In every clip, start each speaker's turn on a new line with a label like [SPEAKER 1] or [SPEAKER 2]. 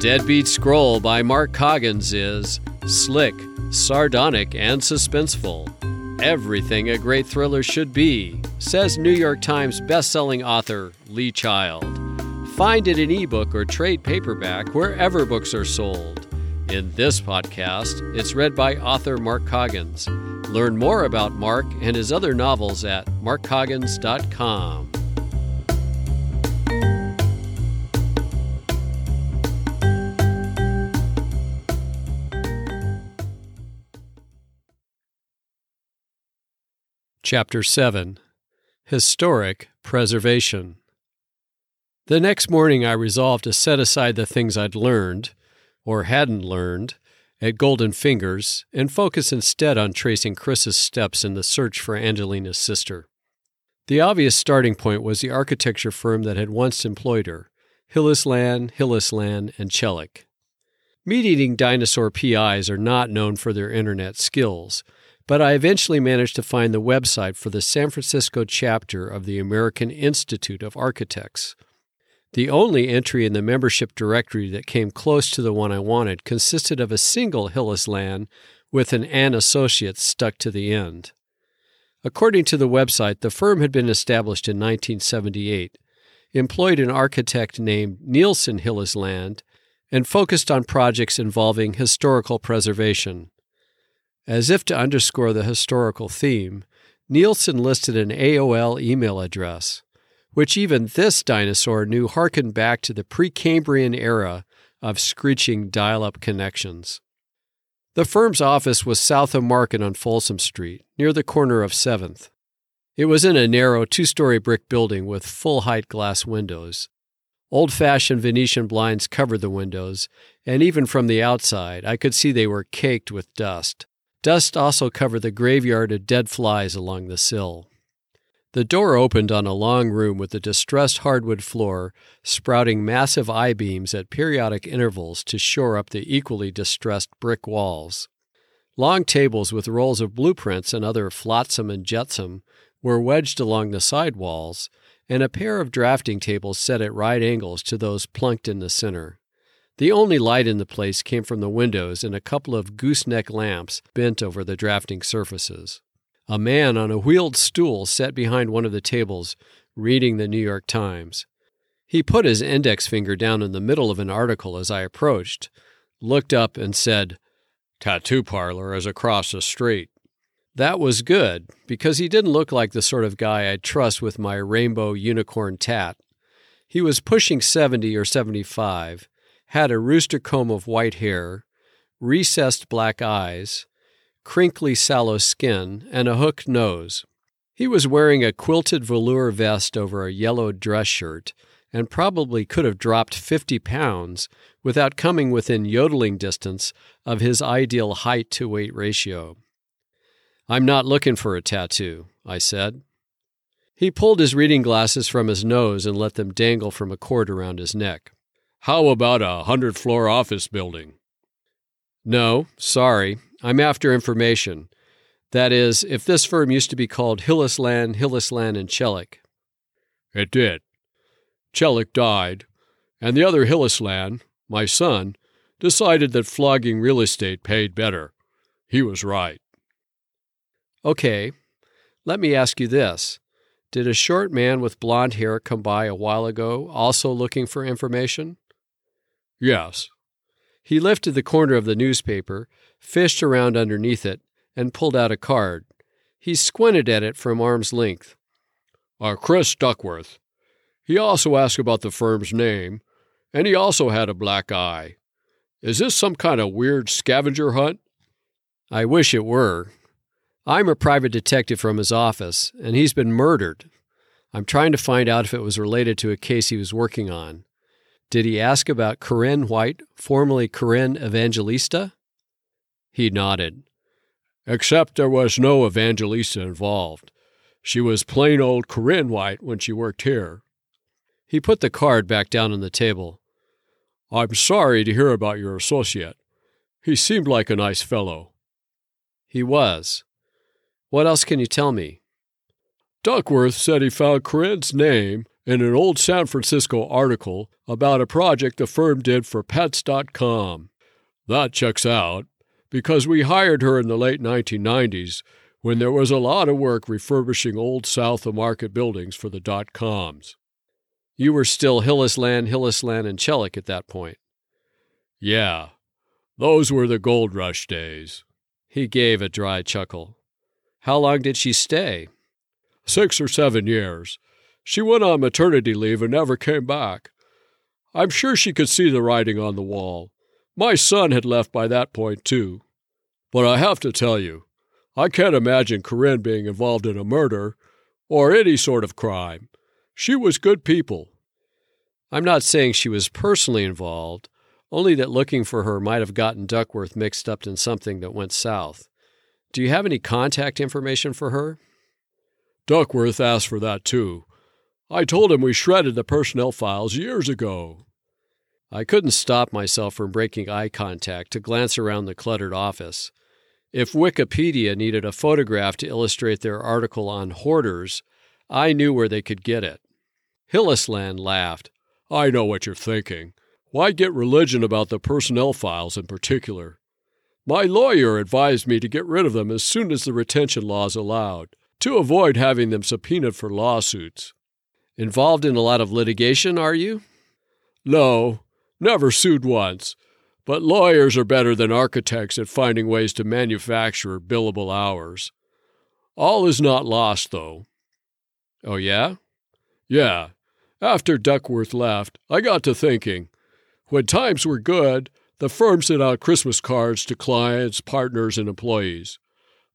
[SPEAKER 1] Deadbeat Scroll by Mark Coggins is slick, sardonic, and suspenseful. Everything a great thriller should be, says New York Times bestselling author Lee Child. Find it in ebook or trade paperback wherever books are sold. In this podcast, it's read by author Mark Coggins. Learn more about Mark and his other novels at markcoggins.com. Chapter 7 Historic Preservation The next morning, I resolved to set aside the things I'd learned, or hadn't learned, at Golden Fingers and focus instead on tracing Chris's steps in the search for Angelina's sister. The obvious starting point was the architecture firm that had once employed her Hillisland, Hillisland, and Chelik. Meat eating dinosaur PIs are not known for their internet skills but I eventually managed to find the website for the San Francisco chapter of the American Institute of Architects. The only entry in the membership directory that came close to the one I wanted consisted of a single Hillisland with an An Associates stuck to the end. According to the website, the firm had been established in 1978, employed an architect named Nielsen Hillisland, and focused on projects involving historical preservation. As if to underscore the historical theme, Nielsen listed an AOL email address, which even this dinosaur knew harkened back to the Precambrian era of screeching dial up connections. The firm's office was south of Market on Folsom Street, near the corner of 7th. It was in a narrow two story brick building with full height glass windows. Old fashioned Venetian blinds covered the windows, and even from the outside I could see they were caked with dust. Dust also covered the graveyard of dead flies along the sill. The door opened on a long room with a distressed hardwood floor, sprouting massive I beams at periodic intervals to shore up the equally distressed brick walls. Long tables with rolls of blueprints and other flotsam and jetsam were wedged along the side walls, and a pair of drafting tables set at right angles to those plunked in the center. The only light in the place came from the windows and a couple of gooseneck lamps bent over the drafting surfaces. A man on a wheeled stool sat behind one of the tables, reading the New York Times. He put his index finger down in the middle of an article as I approached, looked up, and said, Tattoo parlor is across the street. That was good, because he didn't look like the sort of guy I'd trust with my rainbow unicorn tat. He was pushing 70 or 75 had a rooster comb of white hair, recessed black eyes, crinkly sallow skin, and a hooked nose. He was wearing a quilted velour vest over a yellow dress shirt and probably could have dropped 50 pounds without coming within yodeling distance of his ideal height to weight ratio. I'm not looking for a tattoo, I said. He pulled his reading glasses from his nose and let them dangle from a cord around his neck. How about a hundred floor office building? No, sorry. I'm after information. That is, if this firm used to be called Hillisland, Hillisland, and Chelik. It did. Chelik died, and the other Hillisland, my son, decided that flogging real estate paid better. He was right. Okay, let me ask you this. Did a short man with blond hair come by a while ago also looking for information? Yes. He lifted the corner of the newspaper, fished around underneath it, and pulled out a card. He squinted at it from arm's length. Uh, Chris Duckworth. He also asked about the firm's name, and he also had a black eye. Is this some kind of weird scavenger hunt? I wish it were. I'm a private detective from his office, and he's been murdered. I'm trying to find out if it was related to a case he was working on. Did he ask about Corinne White, formerly Corinne Evangelista? He nodded. Except there was no Evangelista involved. She was plain old Corinne White when she worked here. He put the card back down on the table. I'm sorry to hear about your associate. He seemed like a nice fellow. He was. What else can you tell me? Duckworth said he found Corinne's name
[SPEAKER 2] in an old San Francisco article about a project the firm did for Pets.com. That checks out because we hired her in the late 1990s when there was a lot of work refurbishing old South of Market buildings for the dot coms.
[SPEAKER 1] You were still Hillisland, Hillisland, and Chellick at that point.
[SPEAKER 2] Yeah, those were the gold rush days.
[SPEAKER 1] He gave a dry chuckle. How long did she stay?
[SPEAKER 2] Six or seven years. She went on maternity leave and never came back. I'm sure she could see the writing on the wall. My son had left by that point, too. But I have to tell you, I can't imagine Corinne being involved in a murder or any sort of crime. She was good people.
[SPEAKER 1] I'm not saying she was personally involved, only that looking for her might have gotten Duckworth mixed up in something that went south. Do you have any contact information for her?
[SPEAKER 2] Duckworth asked for that too. I told him we shredded the personnel files years ago.
[SPEAKER 1] I couldn't stop myself from breaking eye contact to glance around the cluttered office. If Wikipedia needed a photograph to illustrate their article on hoarders, I knew where they could get it. Hillisland laughed.
[SPEAKER 2] I know what you're thinking. Why get religion about the personnel files in particular? My lawyer advised me to get rid of them as soon as the retention laws allowed, to avoid having them subpoenaed for lawsuits.
[SPEAKER 1] Involved in a lot of litigation, are you?
[SPEAKER 2] No, never sued once. But lawyers are better than architects at finding ways to manufacture billable hours. All is not lost, though.
[SPEAKER 1] Oh, yeah?
[SPEAKER 2] Yeah. After Duckworth left, I got to thinking. When times were good, the firm sent out Christmas cards to clients, partners, and employees.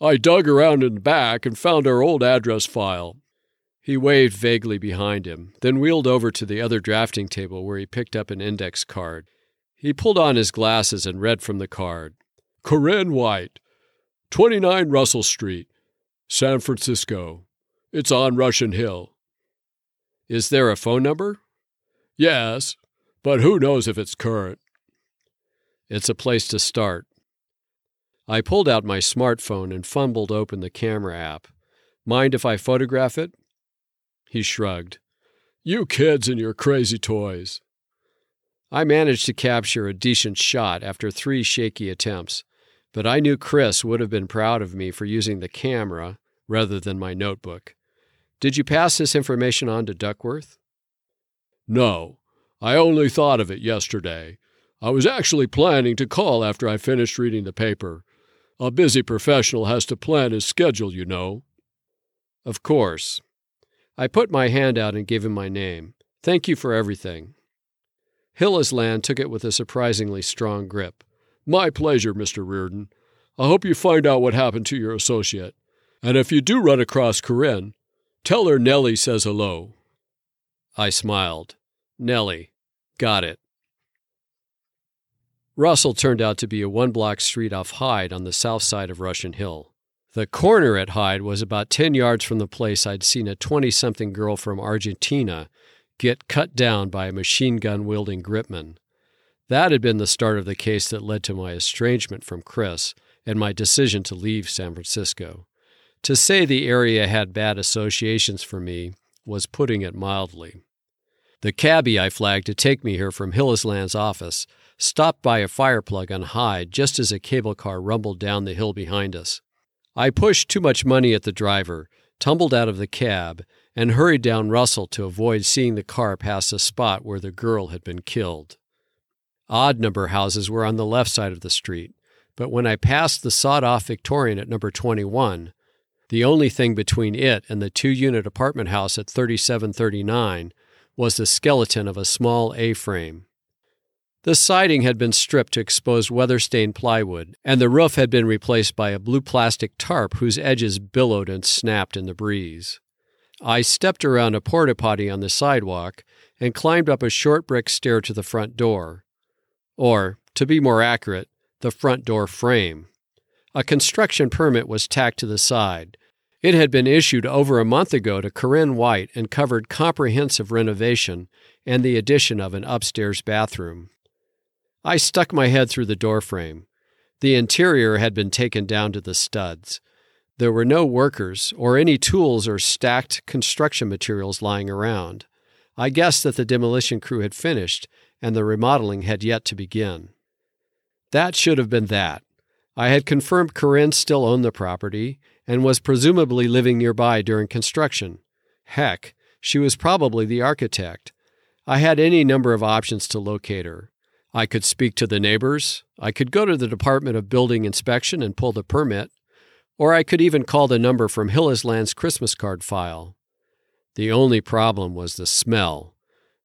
[SPEAKER 2] I dug around in the back and found our old address file.
[SPEAKER 1] He waved vaguely behind him, then wheeled over to the other drafting table where he picked up an index card. He pulled on his glasses and read from the card
[SPEAKER 2] Corinne White, 29 Russell Street, San Francisco. It's on Russian Hill.
[SPEAKER 1] Is there a phone number?
[SPEAKER 2] Yes, but who knows if it's current?
[SPEAKER 1] It's a place to start. I pulled out my smartphone and fumbled open the camera app. Mind if I photograph it? He shrugged.
[SPEAKER 2] You kids and your crazy toys.
[SPEAKER 1] I managed to capture a decent shot after three shaky attempts, but I knew Chris would have been proud of me for using the camera rather than my notebook. Did you pass this information on to Duckworth?
[SPEAKER 2] No, I only thought of it yesterday. I was actually planning to call after I finished reading the paper. A busy professional has to plan his schedule, you know.
[SPEAKER 1] Of course. I put my hand out and gave him my name. Thank you for everything. Hillisland took it with a surprisingly strong grip.
[SPEAKER 2] My pleasure, Mr. Riordan. I hope you find out what happened to your associate. And if you do run across Corinne, tell her Nellie says hello.
[SPEAKER 1] I smiled. Nellie. Got it. Russell turned out to be a one block street off Hyde on the south side of Russian Hill. The corner at Hyde was about 10 yards from the place I'd seen a 20 something girl from Argentina get cut down by a machine gun wielding gripman. That had been the start of the case that led to my estrangement from Chris and my decision to leave San Francisco. To say the area had bad associations for me was putting it mildly. The cabbie I flagged to take me here from Hillisland's office stopped by a fire plug on Hyde just as a cable car rumbled down the hill behind us. I pushed too much money at the driver, tumbled out of the cab, and hurried down Russell to avoid seeing the car pass the spot where the girl had been killed. Odd number houses were on the left side of the street, but when I passed the sawed off Victorian at number 21, the only thing between it and the two unit apartment house at 3739 was the skeleton of a small A frame. The siding had been stripped to expose weather stained plywood, and the roof had been replaced by a blue plastic tarp whose edges billowed and snapped in the breeze. I stepped around a porta potty on the sidewalk and climbed up a short brick stair to the front door. Or, to be more accurate, the front door frame. A construction permit was tacked to the side, it had been issued over a month ago to Corinne White and covered comprehensive renovation and the addition of an upstairs bathroom. I stuck my head through the doorframe. The interior had been taken down to the studs. There were no workers or any tools or stacked construction materials lying around. I guessed that the demolition crew had finished and the remodeling had yet to begin. That should have been that. I had confirmed Corinne still owned the property and was presumably living nearby during construction. Heck, she was probably the architect. I had any number of options to locate her. I could speak to the neighbors, I could go to the Department of Building Inspection and pull the permit, or I could even call the number from Hillisland's Christmas card file. The only problem was the smell,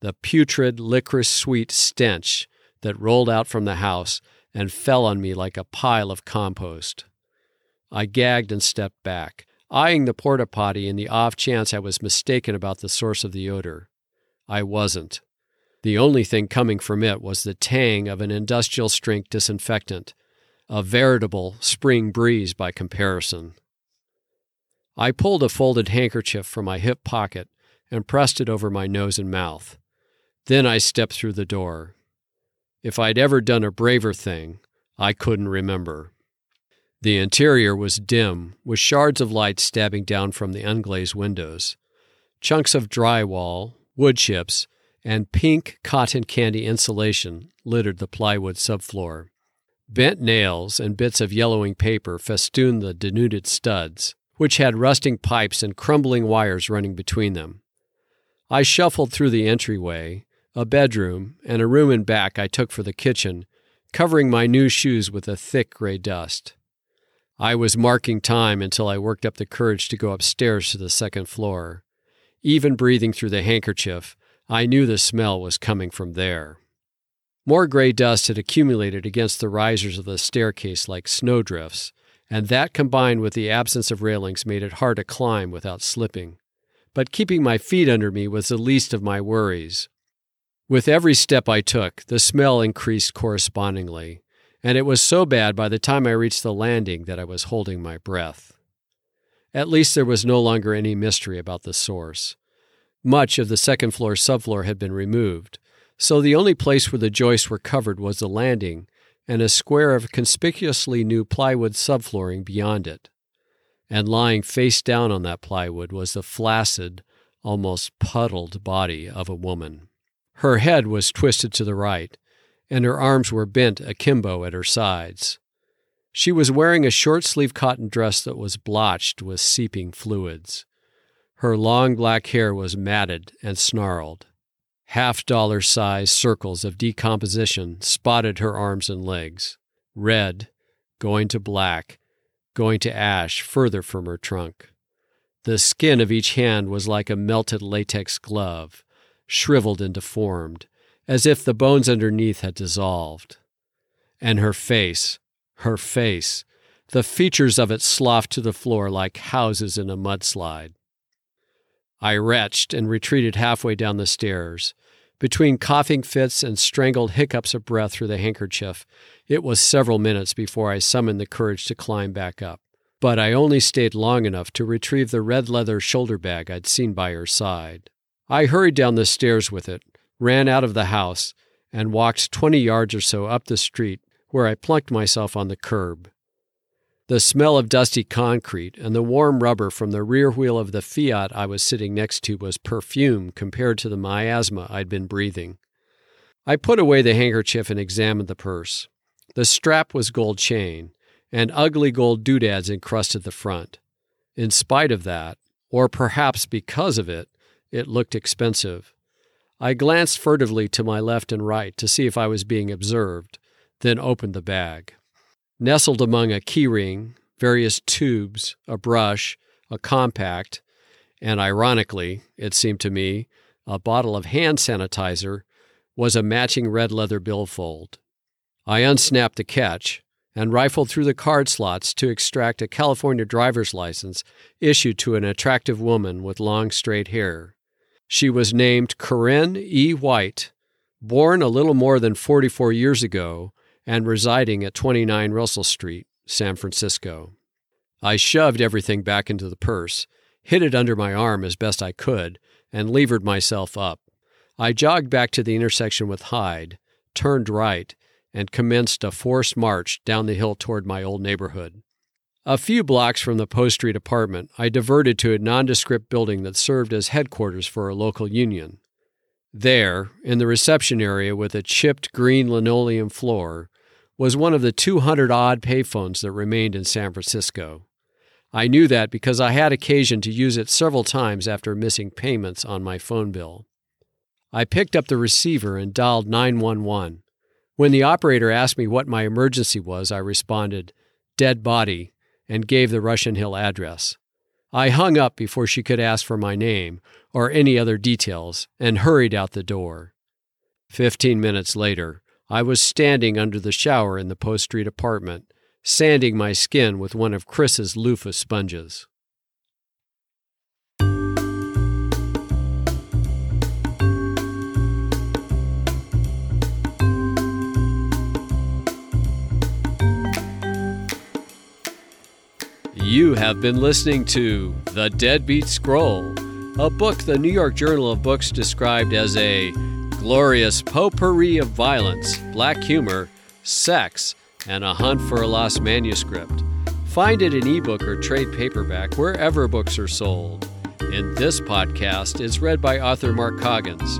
[SPEAKER 1] the putrid, licorice sweet stench that rolled out from the house and fell on me like a pile of compost. I gagged and stepped back, eyeing the porta potty in the off chance I was mistaken about the source of the odor. I wasn't. The only thing coming from it was the tang of an industrial strength disinfectant, a veritable spring breeze by comparison. I pulled a folded handkerchief from my hip pocket and pressed it over my nose and mouth. Then I stepped through the door. If I'd ever done a braver thing, I couldn't remember. The interior was dim, with shards of light stabbing down from the unglazed windows. Chunks of drywall, wood chips, and pink cotton candy insulation littered the plywood subfloor. Bent nails and bits of yellowing paper festooned the denuded studs, which had rusting pipes and crumbling wires running between them. I shuffled through the entryway, a bedroom, and a room in back I took for the kitchen, covering my new shoes with a thick gray dust. I was marking time until I worked up the courage to go upstairs to the second floor. Even breathing through the handkerchief, I knew the smell was coming from there. More gray dust had accumulated against the risers of the staircase like snowdrifts, and that combined with the absence of railings made it hard to climb without slipping. But keeping my feet under me was the least of my worries. With every step I took, the smell increased correspondingly, and it was so bad by the time I reached the landing that I was holding my breath. At least there was no longer any mystery about the source. Much of the second floor subfloor had been removed, so the only place where the joists were covered was the landing and a square of conspicuously new plywood subflooring beyond it. And lying face down on that plywood was the flaccid, almost puddled body of a woman. Her head was twisted to the right, and her arms were bent akimbo at her sides. She was wearing a short sleeved cotton dress that was blotched with seeping fluids. Her long black hair was matted and snarled. Half dollar size circles of decomposition spotted her arms and legs. Red, going to black, going to ash further from her trunk. The skin of each hand was like a melted latex glove, shriveled and deformed, as if the bones underneath had dissolved. And her face, her face, the features of it sloughed to the floor like houses in a mudslide. I retched and retreated halfway down the stairs. Between coughing fits and strangled hiccups of breath through the handkerchief, it was several minutes before I summoned the courage to climb back up. But I only stayed long enough to retrieve the red leather shoulder bag I'd seen by her side. I hurried down the stairs with it, ran out of the house, and walked twenty yards or so up the street, where I plunked myself on the curb. The smell of dusty concrete and the warm rubber from the rear wheel of the Fiat I was sitting next to was perfume compared to the miasma I'd been breathing. I put away the handkerchief and examined the purse. The strap was gold chain, and ugly gold doodads encrusted the front. In spite of that, or perhaps because of it, it looked expensive. I glanced furtively to my left and right to see if I was being observed, then opened the bag. Nestled among a keyring, various tubes, a brush, a compact, and ironically, it seemed to me, a bottle of hand sanitizer, was a matching red leather billfold. I unsnapped the catch and rifled through the card slots to extract a California driver's license issued to an attractive woman with long straight hair. She was named Corinne E. White, born a little more than 44 years ago and residing at 29 Russell Street, San Francisco. I shoved everything back into the purse, hid it under my arm as best I could, and levered myself up. I jogged back to the intersection with Hyde, turned right, and commenced a forced march down the hill toward my old neighborhood. A few blocks from the Post Street apartment, I diverted to a nondescript building that served as headquarters for a local union. There, in the reception area with a chipped green linoleum floor, was one of the 200 odd payphones that remained in San Francisco. I knew that because I had occasion to use it several times after missing payments on my phone bill. I picked up the receiver and dialed 911. When the operator asked me what my emergency was, I responded, dead body, and gave the Russian Hill address. I hung up before she could ask for my name or any other details and hurried out the door. Fifteen minutes later, I was standing under the shower in the Post Street apartment, sanding my skin with one of Chris's loofah sponges. You have been listening to The Deadbeat Scroll, a book the New York Journal of Books described as a glorious potpourri of violence, black humor, sex, and a hunt for a lost manuscript. Find it in ebook or trade paperback wherever books are sold. In this podcast is read by author Mark Coggins.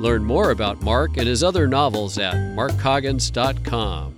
[SPEAKER 1] Learn more about Mark and his other novels at markcoggins.com.